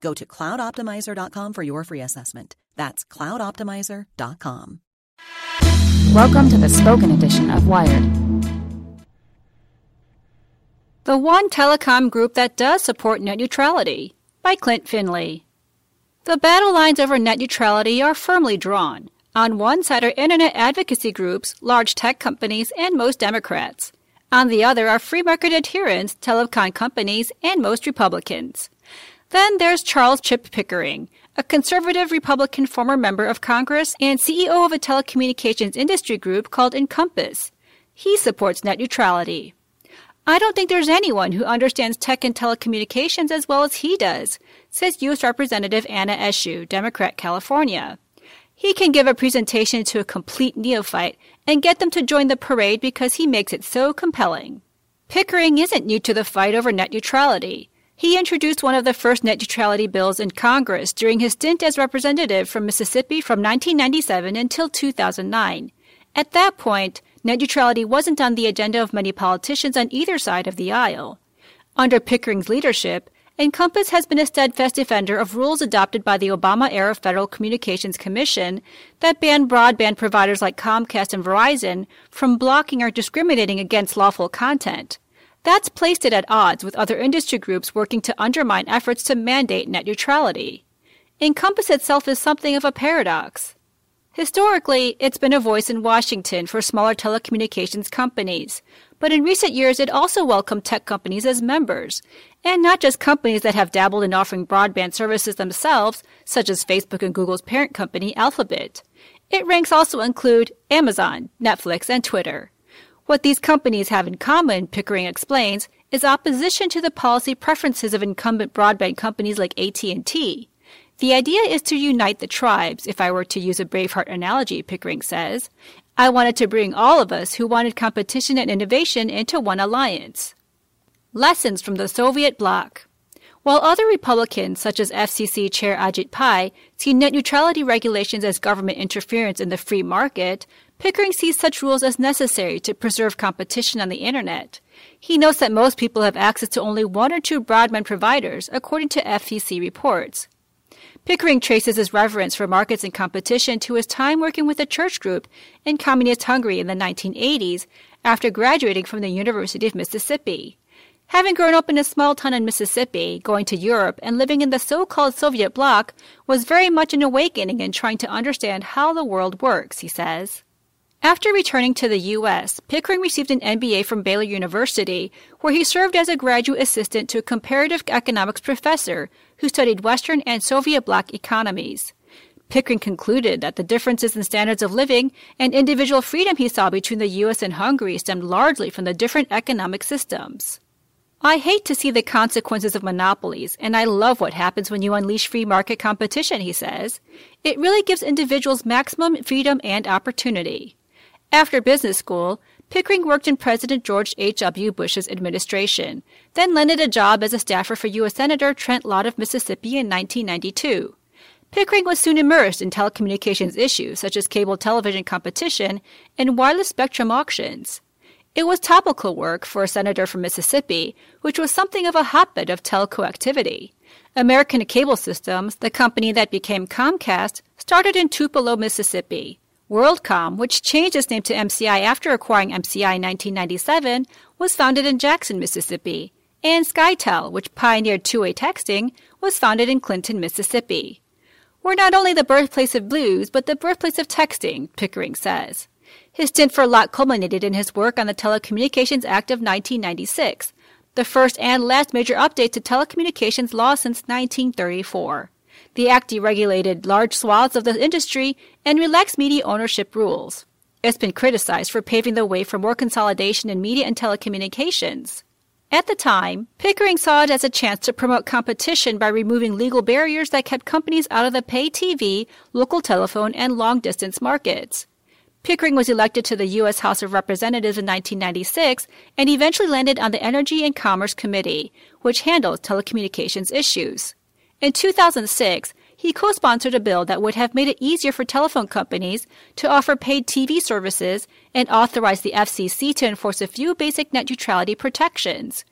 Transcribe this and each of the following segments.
Go to cloudoptimizer.com for your free assessment. That's cloudoptimizer.com. Welcome to the spoken edition of Wired. The one telecom group that does support net neutrality by Klint Finley. The battle lines over net neutrality are firmly drawn. On one side are internet advocacy groups, large tech companies, and most Democrats. On the other are free market adherents, telecom companies, and most Republicans. Then there's Charles Chip Pickering, a conservative Republican former member of Congress and CEO of a telecommunications industry group called Incompas. He supports net neutrality. I don't think there's anyone who understands tech and telecommunications as well as he does, says U.S. Representative Anna Eshoo, Democrat, California. He can give a presentation to a complete neophyte and get them to join the parade because he makes it so compelling. Pickering isn't new to the fight over net neutrality. He introduced one of the first net neutrality bills in Congress during his stint as representative from Mississippi from 1997 until 2009. At that point, net neutrality wasn't on the agenda of many politicians on either side of the aisle. Under Pickering's leadership, Incompas has been a steadfast defender of rules adopted by the Obama era Federal Communications Commission that ban broadband providers like Comcast and Verizon from blocking or discriminating against lawful content. That's placed it at odds with other industry groups working to undermine efforts to mandate net neutrality. Incompas itself is something of a paradox. Historically, it's been a voice in Washington for smaller telecommunications companies, but in recent years it also welcomed tech companies as members, and not just companies that have dabbled in offering broadband services themselves, such as Facebook and Google's parent company, Alphabet. It ranks also include Amazon, Netflix, and Twitter. What these companies have in common, Pickering explains, is opposition to the policy preferences of incumbent broadband companies like AT&T. The idea is to unite the tribes, if I were to use a Braveheart analogy, Pickering says. I wanted to bring all of us who wanted competition and innovation into one alliance. Lessons from the Soviet bloc. While other Republicans, such as FCC Chair Ajit Pai, see net neutrality regulations as government interference in the free market, Pickering sees such rules as necessary to preserve competition on the Internet. He notes that most people have access to only one or two broadband providers, according to FCC reports. Pickering traces his reverence for markets and competition to his time working with a church group in communist Hungary in the 1980s after graduating from the University of Mississippi. Having grown up in a small town in Mississippi, going to Europe, and living in the so called Soviet bloc was very much an awakening in trying to understand how the world works, he says. After returning to the U.S., Pickering received an MBA from Baylor University, where he served as a graduate assistant to a comparative economics professor who studied Western and Soviet bloc economies. Pickering concluded that the differences in standards of living and individual freedom he saw between the U.S. and Hungary stemmed largely from the different economic systems. I hate to see the consequences of monopolies, and I love what happens when you unleash free market competition, he says. It really gives individuals maximum freedom and opportunity. After business school, Pickering worked in President George H.W. Bush's administration, then landed a job as a staffer for U.S. Senator Trent Lott of Mississippi in 1992. Pickering was soon immersed in telecommunications issues such as cable television competition and wireless spectrum auctions. It was topical work for a senator from Mississippi, which was something of a hotbed of telco activity. American Cable Systems, the company that became Comcast, started in Tupelo, Mississippi. WorldCom, which changed its name to MCI after acquiring MCI in 1997, was founded in Jackson, Mississippi. And SkyTel, which pioneered two-way texting, was founded in Clinton, Mississippi. We're not only the birthplace of blues, but the birthplace of texting, Pickering says. His stint for Lott culminated in his work on the Telecommunications Act of 1996, the first and last major update to telecommunications law since 1934. The act deregulated large swaths of the industry and relaxed media ownership rules. It's been criticized for paving the way for more consolidation in media and telecommunications. At the time, Pickering saw it as a chance to promote competition by removing legal barriers that kept companies out of the pay TV, local telephone, and long distance markets. Pickering was elected to the U.S. House of Representatives in 1996 and eventually landed on the Energy and Commerce Committee, which handles telecommunications issues. In 2006, he co sponsored a bill that would have made it easier for telephone companies to offer paid TV services and authorized the FCC to enforce a few basic net neutrality protections.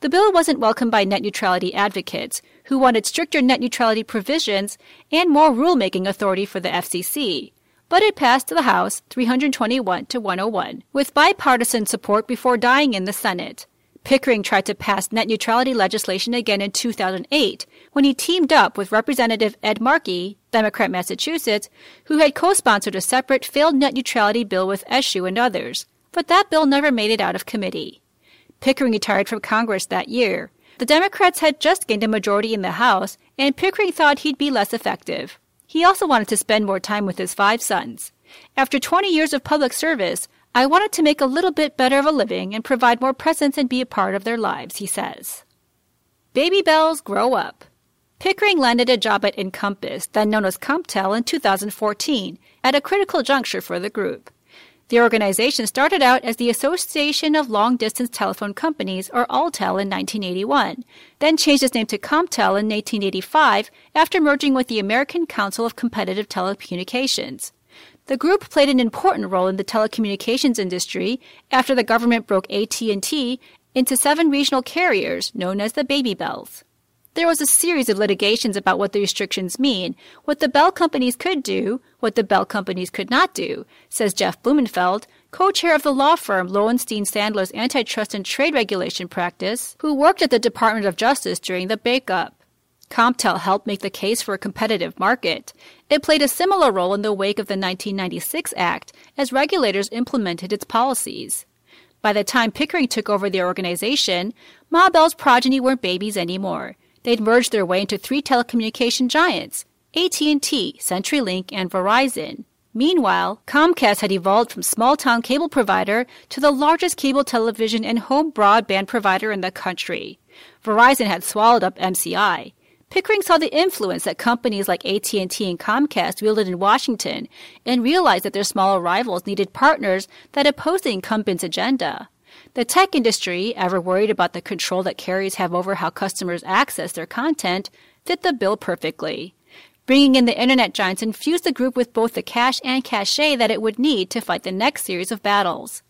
The bill wasn't welcomed by net neutrality advocates, who wanted stricter net neutrality provisions and more rulemaking authority for the FCC but it passed the House 321 to 101 with bipartisan support before dying in the Senate. Pickering tried to pass net neutrality legislation again in 2008 when he teamed up with Representative Ed Markey, Democrat Massachusetts, who had co-sponsored a separate failed net neutrality bill with Eshoo and others, but that bill never made it out of committee. Pickering retired from Congress that year. The Democrats had just gained a majority in the House, and Pickering thought he'd be less effective. He also wanted to spend more time with his five sons. After 20 years of public service, I wanted to make a little bit better of a living and provide more presence and be a part of their lives, he says. Baby Bells Grow Up. Pickering landed a job at Incompas, then known as Comptel, in 2014, at a critical juncture for the group. The organization started out as the Association of Long Distance Telephone Companies, or ALTEL, in 1981, then changed its name to CompTel in 1985 after merging with the American Council of Competitive Telecommunications. The group played an important role in the telecommunications industry after the government broke AT&T into seven regional carriers known as the Baby Bells. There was a series of litigations about what the restrictions mean, what the bell companies could do, what the bell companies could not do, says Jeff Blumenfeld, co-chair of the law firm Lowenstein Sandler's antitrust and trade regulation practice, who worked at the Department of Justice during the breakup. Comptel helped make the case for a competitive market. It played a similar role in the wake of the 1996 Act as regulators implemented its policies. By the time Pickering took over the organization, Ma Bell's progeny weren't babies anymore. They'd merged their way into three telecommunication giants, AT&T, CenturyLink, and Verizon. Meanwhile, Comcast had evolved from small-town cable provider to the largest cable television and home broadband provider in the country. Verizon had swallowed up MCI. Pickering saw the influence that companies like AT&T and Comcast wielded in Washington and realized that their smaller rivals needed partners that opposed the incumbent's agenda. The tech industry, ever worried about the control that carriers have over how customers access their content, fit the bill perfectly. Bringing in the internet giants infused the group with both the cash and cachet that it would need to fight the next series of battles.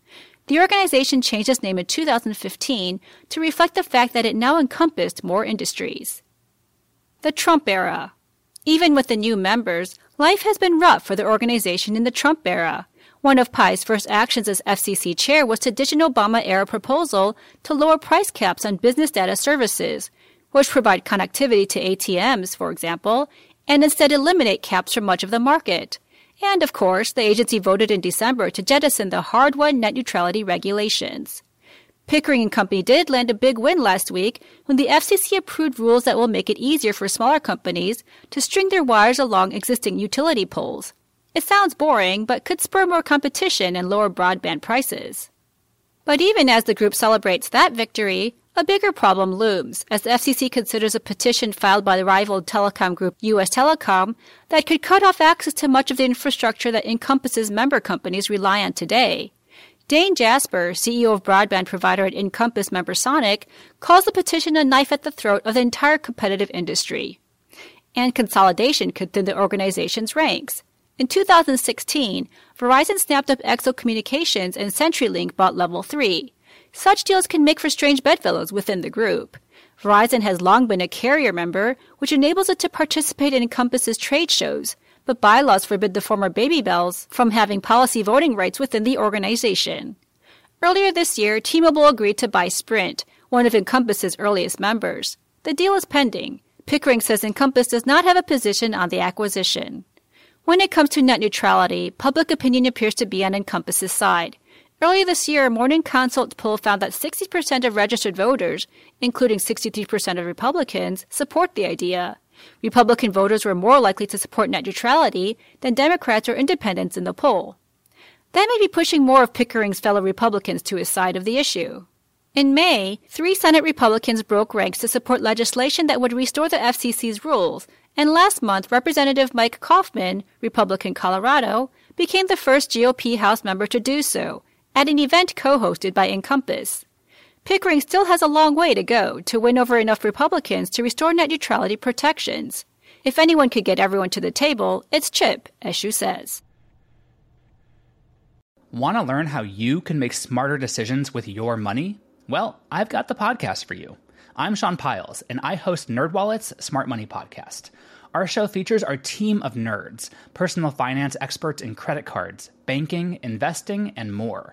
The organization changed its name in 2015 to reflect the fact that it now encompassed more industries. The Trump era. Even with the new members, life has been rough for the organization in the Trump era. One of Pai's first actions as FCC chair was to ditch an Obama era proposal to lower price caps on business data services, which provide connectivity to ATMs, for example, and instead eliminate caps for much of the market. And of course, the agency voted in December to jettison the hard won net neutrality regulations. Pickering and Company did land a big win last week when the FCC approved rules that will make it easier for smaller companies to string their wires along existing utility poles. It sounds boring, but could spur more competition and lower broadband prices. But even as the group celebrates that victory, A bigger problem looms as the FCC considers a petition filed by the rival telecom group US Telecom that could cut off access to much of the infrastructure that Incompas's member companies rely on today. Dane Jasper, CEO of broadband provider at Incompas member Sonic, calls the petition a knife at the throat of the entire competitive industry. And consolidation could thin the organization's ranks. In 2016, Verizon snapped up XO Communications and CenturyLink bought Level 3. Such deals can make for strange bedfellows within the group. Verizon has long been a carrier member, which enables it to participate in Incompas's trade shows, but bylaws forbid the former Baby Bells from having policy voting rights within the organization. Earlier this year, T-Mobile agreed to buy Sprint, one of Incompas's earliest members. The deal is pending. Pickering says Incompas does not have a position on the acquisition. When it comes to net neutrality, public opinion appears to be on Incompas's side. Earlier this year, a Morning Consult poll found that 60% of registered voters, including 63% of Republicans, support the idea. Republican voters were more likely to support net neutrality than Democrats or independents in the poll. That may be pushing more of Pickering's fellow Republicans to his side of the issue. In May, three Senate Republicans broke ranks to support legislation that would restore the FCC's rules, and last month, Representative Mike Coffman, Republican Colorado, became the first GOP House member to do so, at an event co hosted by Incompas. Pickering still has a long way to go to win over enough Republicans to restore net neutrality protections. If anyone could get everyone to the table, it's Chip, Eshoo says. Want to learn how you can make smarter decisions with your money? Well, I've got the podcast for you. I'm Sean Pyles, and I host NerdWallet's Smart Money Podcast. Our show features our team of nerds, personal finance experts in credit cards, banking, investing, and more.